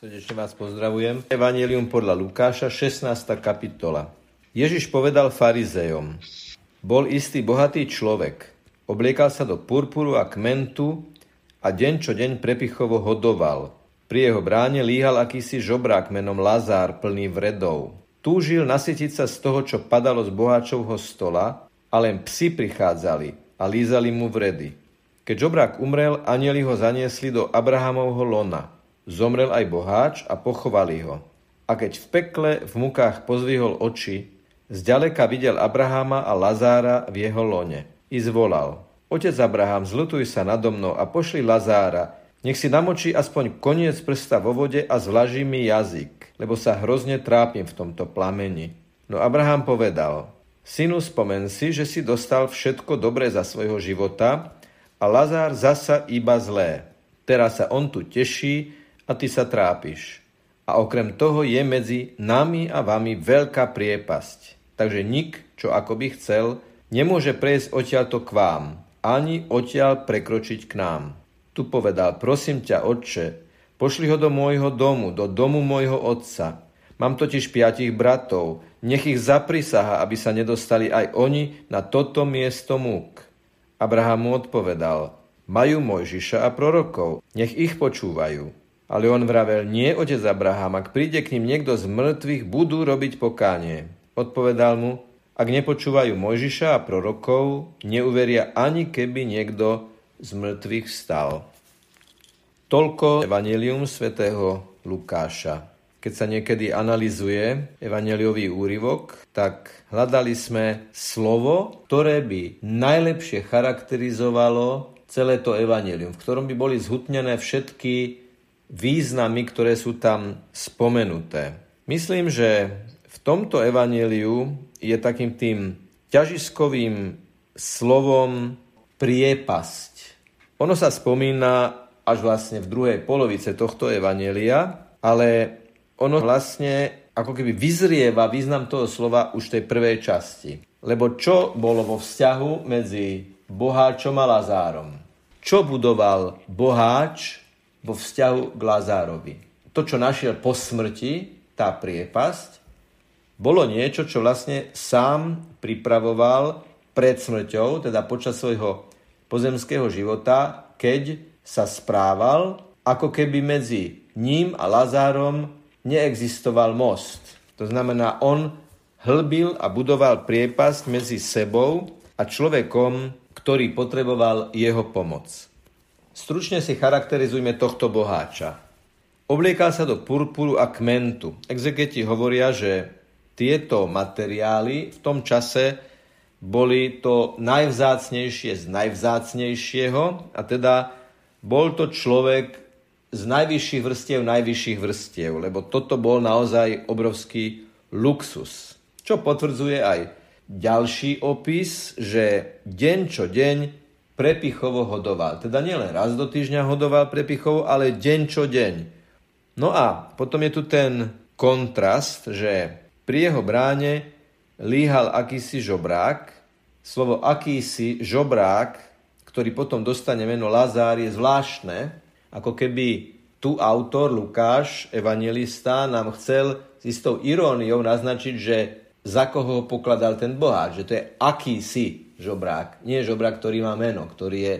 Srdečne vás pozdravujem. Evangelium podľa Lukáša, 16. kapitola. Ježiš povedal farizejom, bol istý bohatý človek, obliekal sa do purpuru a kmentu a deň čo deň prepichovo hodoval. Pri jeho bráne líhal akýsi žobrák menom Lazár plný vredov. Túžil nasytiť sa z toho, čo padalo z boháčovho stola a len psi prichádzali a lízali mu vredy. Keď žobrák umrel, anieli ho zaniesli do Abrahamovho lona – Zomrel aj boháč a pochovali ho. A keď v pekle v mukách pozvihol oči, zďaleka videl Abraháma a Lazára v jeho lone. I zvolal, Otec Abraham, zlutuj sa nado mnou a pošli Lazára, nech si namočí aspoň koniec prsta vo vode a zvlaží mi jazyk, lebo sa hrozne trápim v tomto plameni. No Abraham povedal, Synu, spomen si, že si dostal všetko dobré za svojho života a Lazár zasa iba zlé. Teraz sa on tu teší, a ty sa trápiš. A okrem toho je medzi nami a vami veľká priepasť. Takže nik, čo ako by chcel, nemôže prejsť odtiaľto k vám, ani odtiaľ prekročiť k nám. Tu povedal, prosím ťa, otče, pošli ho do môjho domu, do domu môjho otca. Mám totiž piatich bratov, nech ich zaprisaha, aby sa nedostali aj oni na toto miesto múk. Abraham mu odpovedal, majú Mojžiša a prorokov, nech ich počúvajú. Ale on vravel, nie, otec Abraham, ak príde k ním niekto z mŕtvych, budú robiť pokánie. Odpovedal mu, ak nepočúvajú Mojžiša a prorokov, neuveria ani keby niekto z mŕtvych stal. Toľko Evangelium svätého Lukáša. Keď sa niekedy analizuje evaneliový úryvok, tak hľadali sme slovo, ktoré by najlepšie charakterizovalo celé to evanelium, v ktorom by boli zhutnené všetky významy, ktoré sú tam spomenuté. Myslím, že v tomto evaníliu je takým tým ťažiskovým slovom priepasť. Ono sa spomína až vlastne v druhej polovice tohto evanielia, ale ono vlastne ako keby vyzrieva význam toho slova už tej prvej časti. Lebo čo bolo vo vzťahu medzi boháčom a Lazárom? Čo budoval boháč vo vzťahu k Lazárovi. To, čo našiel po smrti, tá priepasť, bolo niečo, čo vlastne sám pripravoval pred smrťou, teda počas svojho pozemského života, keď sa správal, ako keby medzi ním a Lazárom neexistoval most. To znamená, on hlbil a budoval priepasť medzi sebou a človekom, ktorý potreboval jeho pomoc. Stručne si charakterizujme tohto boháča. Obliekal sa do purpuru a kmentu. Exegeti hovoria, že tieto materiály v tom čase boli to najvzácnejšie z najvzácnejšieho a teda bol to človek z najvyšších vrstiev najvyšších vrstiev, lebo toto bol naozaj obrovský luxus. Čo potvrdzuje aj ďalší opis, že deň čo deň prepichovo hodoval. Teda nielen raz do týždňa hodoval prepichovo, ale deň čo deň. No a potom je tu ten kontrast, že pri jeho bráne líhal akýsi žobrák. Slovo akýsi žobrák, ktorý potom dostane meno Lazár, je zvláštne, ako keby tu autor Lukáš, evangelista, nám chcel s istou iróniou naznačiť, že za koho ho pokladal ten boháč, že to je akýsi žobrák. Nie žobrák, ktorý má meno, ktorý je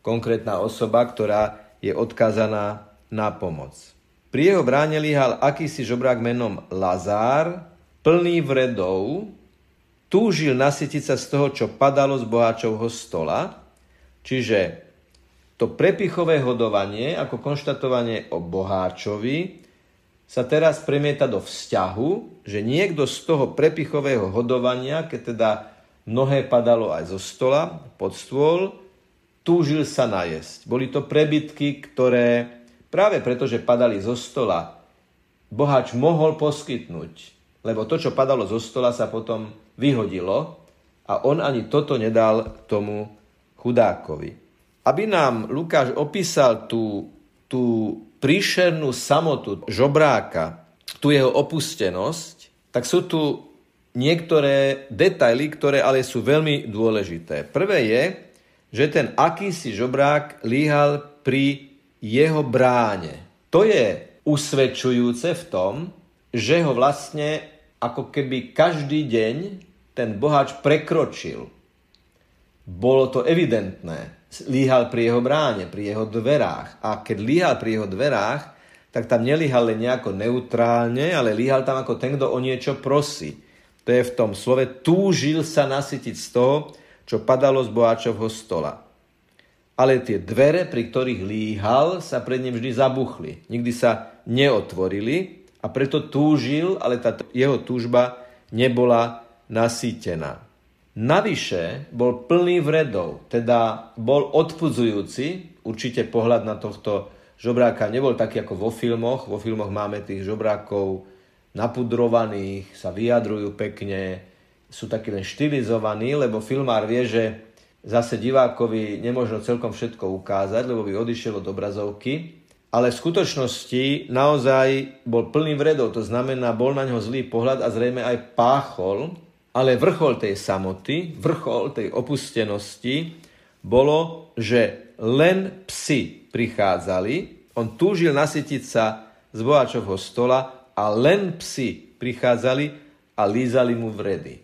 konkrétna osoba, ktorá je odkázaná na pomoc. Pri jeho bráne líhal akýsi žobrák menom Lazár, plný vredov, túžil nasytiť sa z toho, čo padalo z boháčovho stola, čiže to prepichové hodovanie ako konštatovanie o boháčovi sa teraz premieta do vzťahu, že niekto z toho prepichového hodovania, keď teda mnohé padalo aj zo stola pod stôl, túžil sa najesť. Boli to prebytky, ktoré práve preto, že padali zo stola, bohač mohol poskytnúť, lebo to, čo padalo zo stola, sa potom vyhodilo a on ani toto nedal tomu chudákovi. Aby nám Lukáš opísal tú, tú príšernú samotu žobráka, tú jeho opustenosť, tak sú tu niektoré detaily, ktoré ale sú veľmi dôležité. Prvé je, že ten akýsi žobrák líhal pri jeho bráne. To je usvedčujúce v tom, že ho vlastne ako keby každý deň ten boháč prekročil. Bolo to evidentné. Líhal pri jeho bráne, pri jeho dverách. A keď líhal pri jeho dverách, tak tam nelíhal len nejako neutrálne, ale líhal tam ako ten, kto o niečo prosí. To je v tom slove túžil sa nasytiť z toho, čo padalo z boháčovho stola. Ale tie dvere, pri ktorých líhal, sa pred ním vždy zabuchli. Nikdy sa neotvorili a preto túžil, ale tá jeho túžba nebola nasýtená. Navyše bol plný vredov, teda bol odpudzujúci, určite pohľad na tohto žobráka nebol taký ako vo filmoch. Vo filmoch máme tých žobrákov napudrovaných, sa vyjadrujú pekne, sú takí len štilizovaní, lebo filmár vie, že zase divákovi nemôžno celkom všetko ukázať, lebo by odišiel od obrazovky. Ale v skutočnosti naozaj bol plný vredov, to znamená, bol na ňo zlý pohľad a zrejme aj páchol, ale vrchol tej samoty, vrchol tej opustenosti bolo, že len psi prichádzali, on túžil nasytiť sa z bohačovho stola a len psi prichádzali a lízali mu vredy.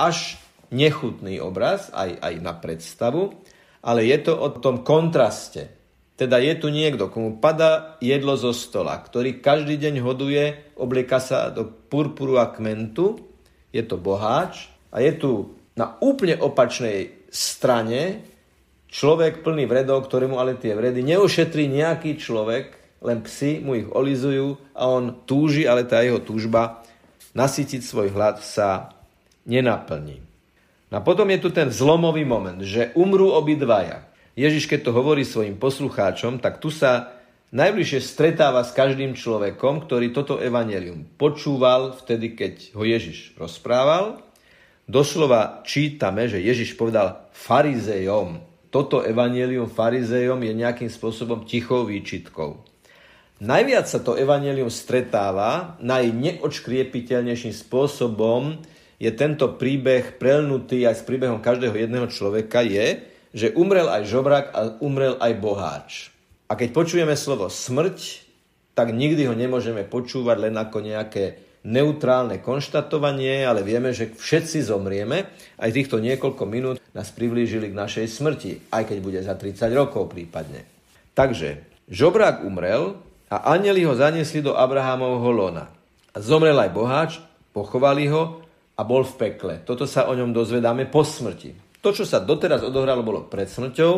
Až nechutný obraz, aj, aj na predstavu, ale je to o tom kontraste. Teda je tu niekto, komu pada jedlo zo stola, ktorý každý deň hoduje, oblieka sa do purpuru a kmentu, je to boháč a je tu na úplne opačnej strane človek plný vredov, ktorému ale tie vredy neušetrí nejaký človek, len psi mu ich olizujú a on túži, ale tá jeho túžba nasytiť svoj hlad sa nenaplní. No a potom je tu ten zlomový moment, že umrú obidvaja. Ježiš, keď to hovorí svojim poslucháčom, tak tu sa najbližšie stretáva s každým človekom, ktorý toto evanelium počúval vtedy, keď ho Ježiš rozprával. Doslova čítame, že Ježiš povedal farizejom. Toto evanelium farizejom je nejakým spôsobom tichou výčitkou. Najviac sa to evanelium stretáva najneočkriepiteľnejším spôsobom je tento príbeh prelnutý aj s príbehom každého jedného človeka, je, že umrel aj žobrak a umrel aj boháč. A keď počujeme slovo smrť, tak nikdy ho nemôžeme počúvať len ako nejaké neutrálne konštatovanie, ale vieme, že všetci zomrieme. Aj týchto niekoľko minút nás priblížili k našej smrti, aj keď bude za 30 rokov prípadne. Takže žobrák umrel a anieli ho zaniesli do Abrahámovho lona. Zomrel aj boháč, pochovali ho a bol v pekle. Toto sa o ňom dozvedáme po smrti. To, čo sa doteraz odohralo, bolo pred smrťou.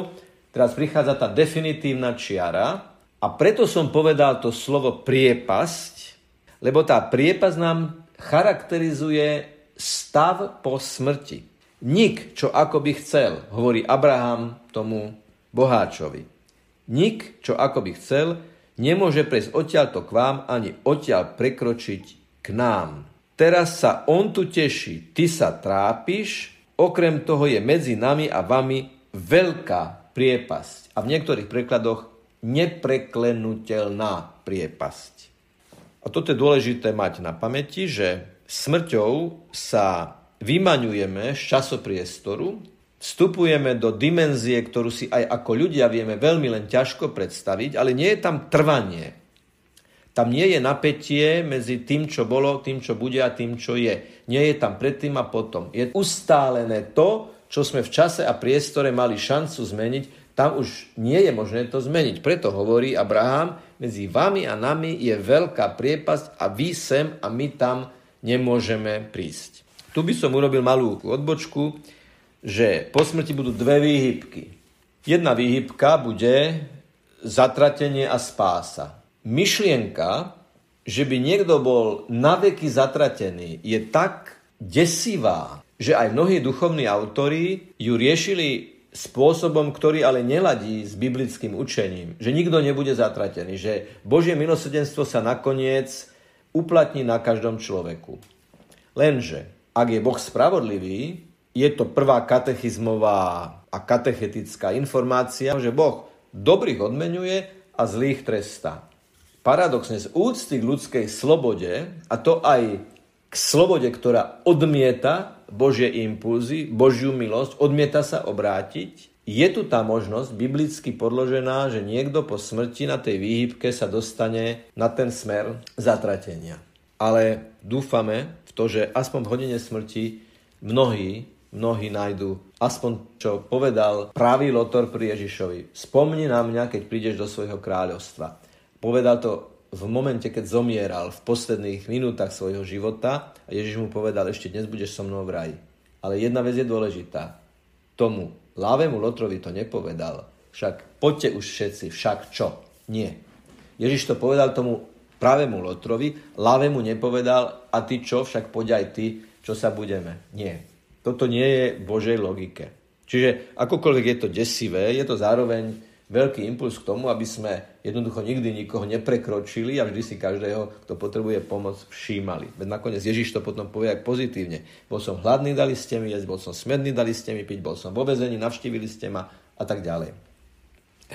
Teraz prichádza tá definitívna čiara a preto som povedal to slovo priepasť, lebo tá priepasť nám charakterizuje stav po smrti. Nik, čo ako by chcel, hovorí Abraham tomu boháčovi. Nik, čo ako by chcel, nemôže prejsť odtiaľto k vám, ani odtiaľ prekročiť k nám. Teraz sa on tu teší, ty sa trápiš, okrem toho je medzi nami a vami veľká priepasť. A v niektorých prekladoch nepreklenutelná priepasť. A toto je dôležité mať na pamäti, že smrťou sa vymaňujeme z časopriestoru, vstupujeme do dimenzie, ktorú si aj ako ľudia vieme veľmi len ťažko predstaviť, ale nie je tam trvanie. Tam nie je napätie medzi tým, čo bolo, tým, čo bude a tým, čo je. Nie je tam predtým a potom. Je ustálené to, čo sme v čase a priestore mali šancu zmeniť, tam už nie je možné to zmeniť. Preto hovorí Abraham, medzi vami a nami je veľká priepasť a vy sem a my tam nemôžeme prísť. Tu by som urobil malú odbočku, že po smrti budú dve výhybky. Jedna výhybka bude zatratenie a spása myšlienka, že by niekto bol naveky zatratený, je tak desivá, že aj mnohí duchovní autori ju riešili spôsobom, ktorý ale neladí s biblickým učením. Že nikto nebude zatratený, že Božie milosrdenstvo sa nakoniec uplatní na každom človeku. Lenže, ak je Boh spravodlivý, je to prvá katechizmová a katechetická informácia, že Boh dobrých odmenuje a zlých trestá paradoxne z úcty k ľudskej slobode, a to aj k slobode, ktorá odmieta Božie impulzy, Božiu milosť, odmieta sa obrátiť, je tu tá možnosť biblicky podložená, že niekto po smrti na tej výhybke sa dostane na ten smer zatratenia. Ale dúfame v to, že aspoň v hodine smrti mnohí, mnohí nájdu aspoň čo povedal pravý Lotor pri Ježišovi. Spomni na mňa, keď prídeš do svojho kráľovstva. Povedal to v momente, keď zomieral, v posledných minútach svojho života a Ježiš mu povedal, ešte dnes budeš so mnou v raji. Ale jedna vec je dôležitá. Tomu Lávému Lotrovi to nepovedal. Však poďte už všetci, však čo? Nie. Ježiš to povedal tomu pravému Lotrovi, Lávému nepovedal, a ty čo, však poď aj ty, čo sa budeme. Nie. Toto nie je Božej logike. Čiže akokoľvek je to desivé, je to zároveň veľký impuls k tomu, aby sme jednoducho nikdy nikoho neprekročili a vždy si každého, kto potrebuje pomoc, všímali. Veď nakoniec Ježiš to potom povie aj pozitívne. Bol som hladný, dali ste mi jesť, bol som smedný, dali ste mi piť, bol som vo vezení, navštívili ste ma a tak ďalej.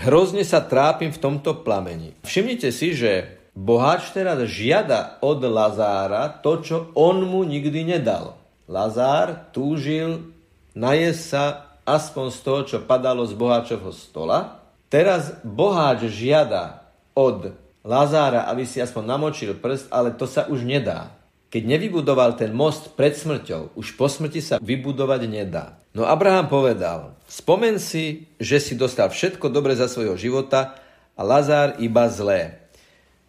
Hrozne sa trápim v tomto plameni. Všimnite si, že boháč teraz žiada od Lazára to, čo on mu nikdy nedal. Lazár túžil najesť sa aspoň z toho, čo padalo z boháčovho stola, Teraz boháč žiada od Lazára, aby si aspoň namočil prst, ale to sa už nedá. Keď nevybudoval ten most pred smrťou, už po smrti sa vybudovať nedá. No Abraham povedal, spomen si, že si dostal všetko dobre za svojho života a Lazár iba zlé.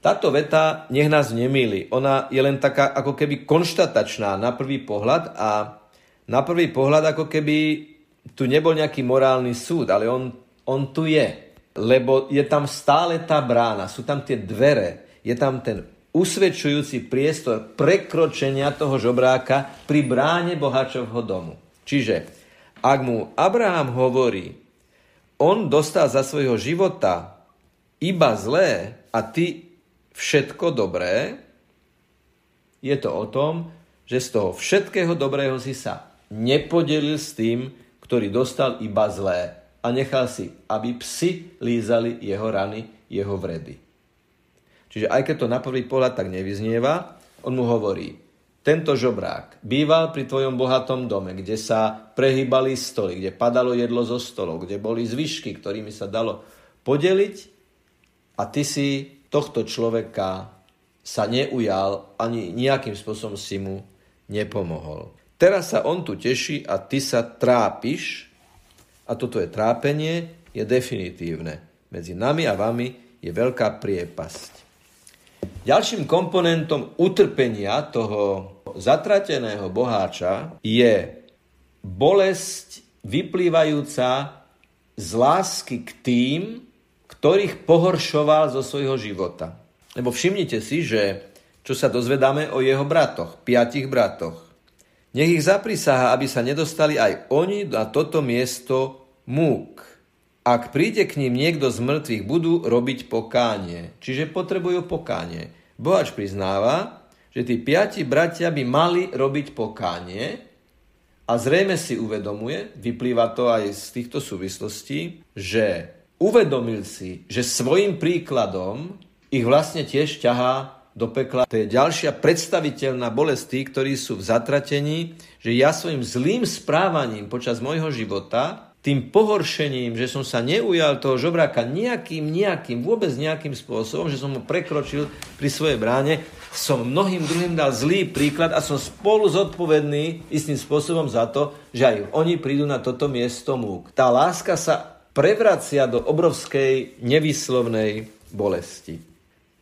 Táto veta nech nás nemýli. Ona je len taká ako keby konštatačná na prvý pohľad a na prvý pohľad ako keby tu nebol nejaký morálny súd, ale on, on tu je lebo je tam stále tá brána, sú tam tie dvere, je tam ten usvedčujúci priestor prekročenia toho žobráka pri bráne bohačovho domu. Čiže ak mu Abraham hovorí, on dostal za svojho života iba zlé a ty všetko dobré, je to o tom, že z toho všetkého dobrého si sa nepodelil s tým, ktorý dostal iba zlé a nechal si, aby psi lízali jeho rany, jeho vredy. Čiže aj keď to na prvý pohľad tak nevyznieva, on mu hovorí, tento žobrák býval pri tvojom bohatom dome, kde sa prehýbali stoly, kde padalo jedlo zo stolov, kde boli zvyšky, ktorými sa dalo podeliť a ty si tohto človeka sa neujal, ani nejakým spôsobom si mu nepomohol. Teraz sa on tu teší a ty sa trápiš, a toto je trápenie, je definitívne. Medzi nami a vami je veľká priepasť. Ďalším komponentom utrpenia toho zatrateného boháča je bolesť vyplývajúca z lásky k tým, ktorých pohoršoval zo svojho života. Lebo všimnite si, že čo sa dozvedáme o jeho bratoch, piatich bratoch. Nech ich zaprisaha, aby sa nedostali aj oni na toto miesto múk. Ak príde k ním niekto z mŕtvych, budú robiť pokánie. Čiže potrebujú pokánie. Bohač priznáva, že tí piati bratia by mali robiť pokánie a zrejme si uvedomuje, vyplýva to aj z týchto súvislostí, že uvedomil si, že svojim príkladom ich vlastne tiež ťahá do pekla. To je ďalšia predstaviteľná bolesť tých, ktorí sú v zatratení, že ja svojim zlým správaním počas môjho života tým pohoršením, že som sa neujal toho žobráka nejakým, nejakým, vôbec nejakým spôsobom, že som ho prekročil pri svojej bráne, som mnohým druhým dal zlý príklad a som spolu zodpovedný istým spôsobom za to, že aj oni prídu na toto miesto múk. Tá láska sa prevracia do obrovskej nevyslovnej bolesti.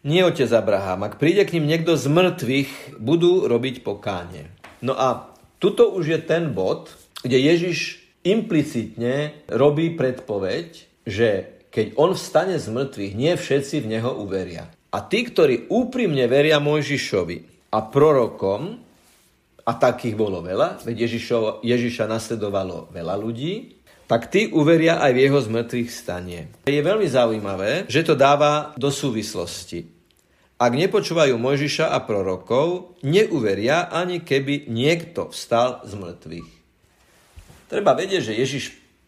Nie otec Abraham, ak príde k ním niekto z mŕtvych, budú robiť pokánie. No a tuto už je ten bod, kde Ježiš implicitne robí predpoveď, že keď on vstane z mŕtvych, nie všetci v neho uveria. A tí, ktorí úprimne veria Mojžišovi a prorokom, a takých bolo veľa, veď Ježišo, Ježiša nasledovalo veľa ľudí, tak tí uveria aj v jeho zmrtvých stanie. Je veľmi zaujímavé, že to dáva do súvislosti. Ak nepočúvajú Mojžiša a prorokov, neuveria ani keby niekto vstal z mŕtvych. Treba vedieť, že Ježiš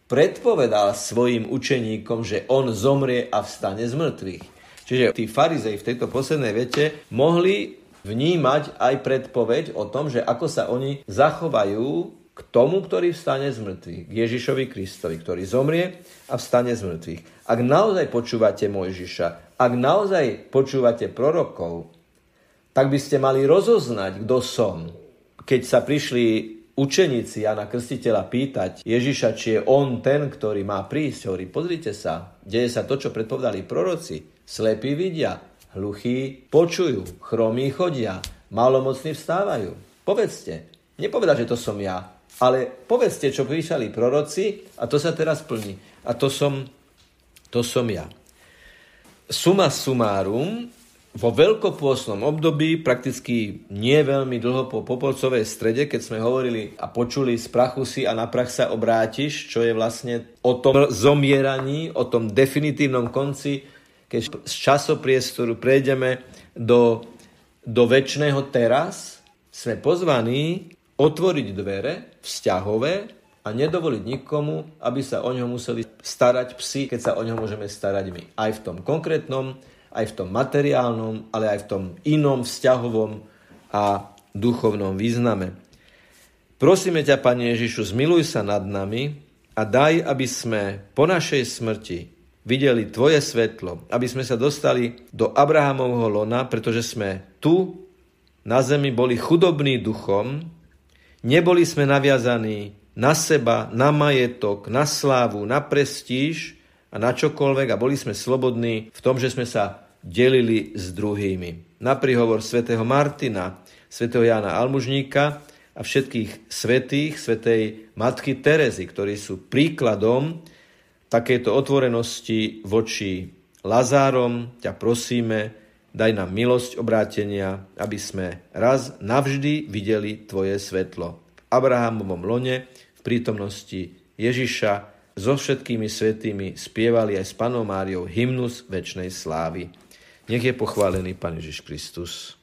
predpovedal svojim učeníkom, že on zomrie a vstane z mŕtvych. Čiže tí farizei v tejto poslednej vete mohli vnímať aj predpoveď o tom, že ako sa oni zachovajú k tomu, ktorý vstane z mŕtvych, k Ježišovi Kristovi, ktorý zomrie a vstane z mŕtvych. Ak naozaj počúvate Mojžiša, ak naozaj počúvate prorokov, tak by ste mali rozoznať, kto som. Keď sa prišli učeníci Jana Krstiteľa pýtať Ježiša, či je on ten, ktorý má prísť, hovorí, pozrite sa, deje sa to, čo predpovedali proroci. Slepí vidia, hluchí počujú, chromí chodia, malomocní vstávajú. Povedzte, nepovedať, že to som ja, ale povedzte, čo písali proroci a to sa teraz plní. A to som, to som ja. Suma sumárum, vo veľkopôsnom období, prakticky nie veľmi dlho po Popolcovej strede, keď sme hovorili a počuli z prachu si a na prach sa obrátiš, čo je vlastne o tom zomieraní, o tom definitívnom konci, keď z časopriestoru prejdeme do, do väčšného teraz, sme pozvaní otvoriť dvere vzťahové a nedovoliť nikomu, aby sa o ňo museli starať psi, keď sa o ňo môžeme starať my. Aj v tom konkrétnom, aj v tom materiálnom, ale aj v tom inom vzťahovom a duchovnom význame. Prosíme ťa, Pane Ježišu, zmiluj sa nad nami a daj, aby sme po našej smrti videli Tvoje svetlo, aby sme sa dostali do Abrahamovho lona, pretože sme tu na zemi boli chudobní duchom, Neboli sme naviazaní na seba, na majetok, na slávu, na prestíž a na čokoľvek a boli sme slobodní v tom, že sme sa delili s druhými. Na príhovor svätého Martina, svätého Jána Almužníka a všetkých svetých, svetej Matky Terezy, ktorí sú príkladom takéto otvorenosti voči Lazárom, ťa prosíme, daj nám milosť obrátenia, aby sme raz navždy videli Tvoje svetlo. V Abrahamovom lone, v prítomnosti Ježiša, so všetkými svetými spievali aj s Panou Máriou hymnus väčšnej slávy. Nech je pochválený Pán Ježiš Kristus.